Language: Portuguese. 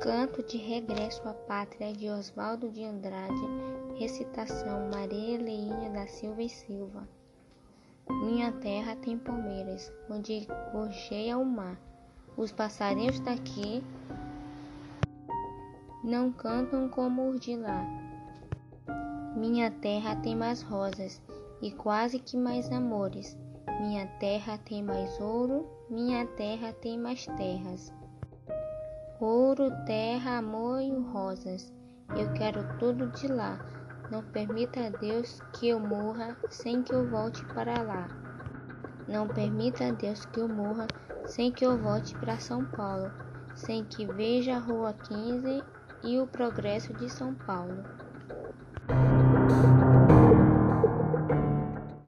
Canto de Regresso à Pátria de Oswaldo de Andrade, recitação Maria Helena da Silva e Silva. Minha terra tem palmeiras, onde gorjeia o mar. Os passarinhos daqui não cantam como os de lá. Minha terra tem mais rosas e quase que mais amores. Minha terra tem mais ouro, minha terra tem mais terras. Ouro, terra, amor e rosas. Eu quero tudo de lá. Não permita a Deus que eu morra sem que eu volte para lá. Não permita a Deus que eu morra sem que eu volte para São Paulo, sem que veja a Rua 15 e o progresso de São Paulo.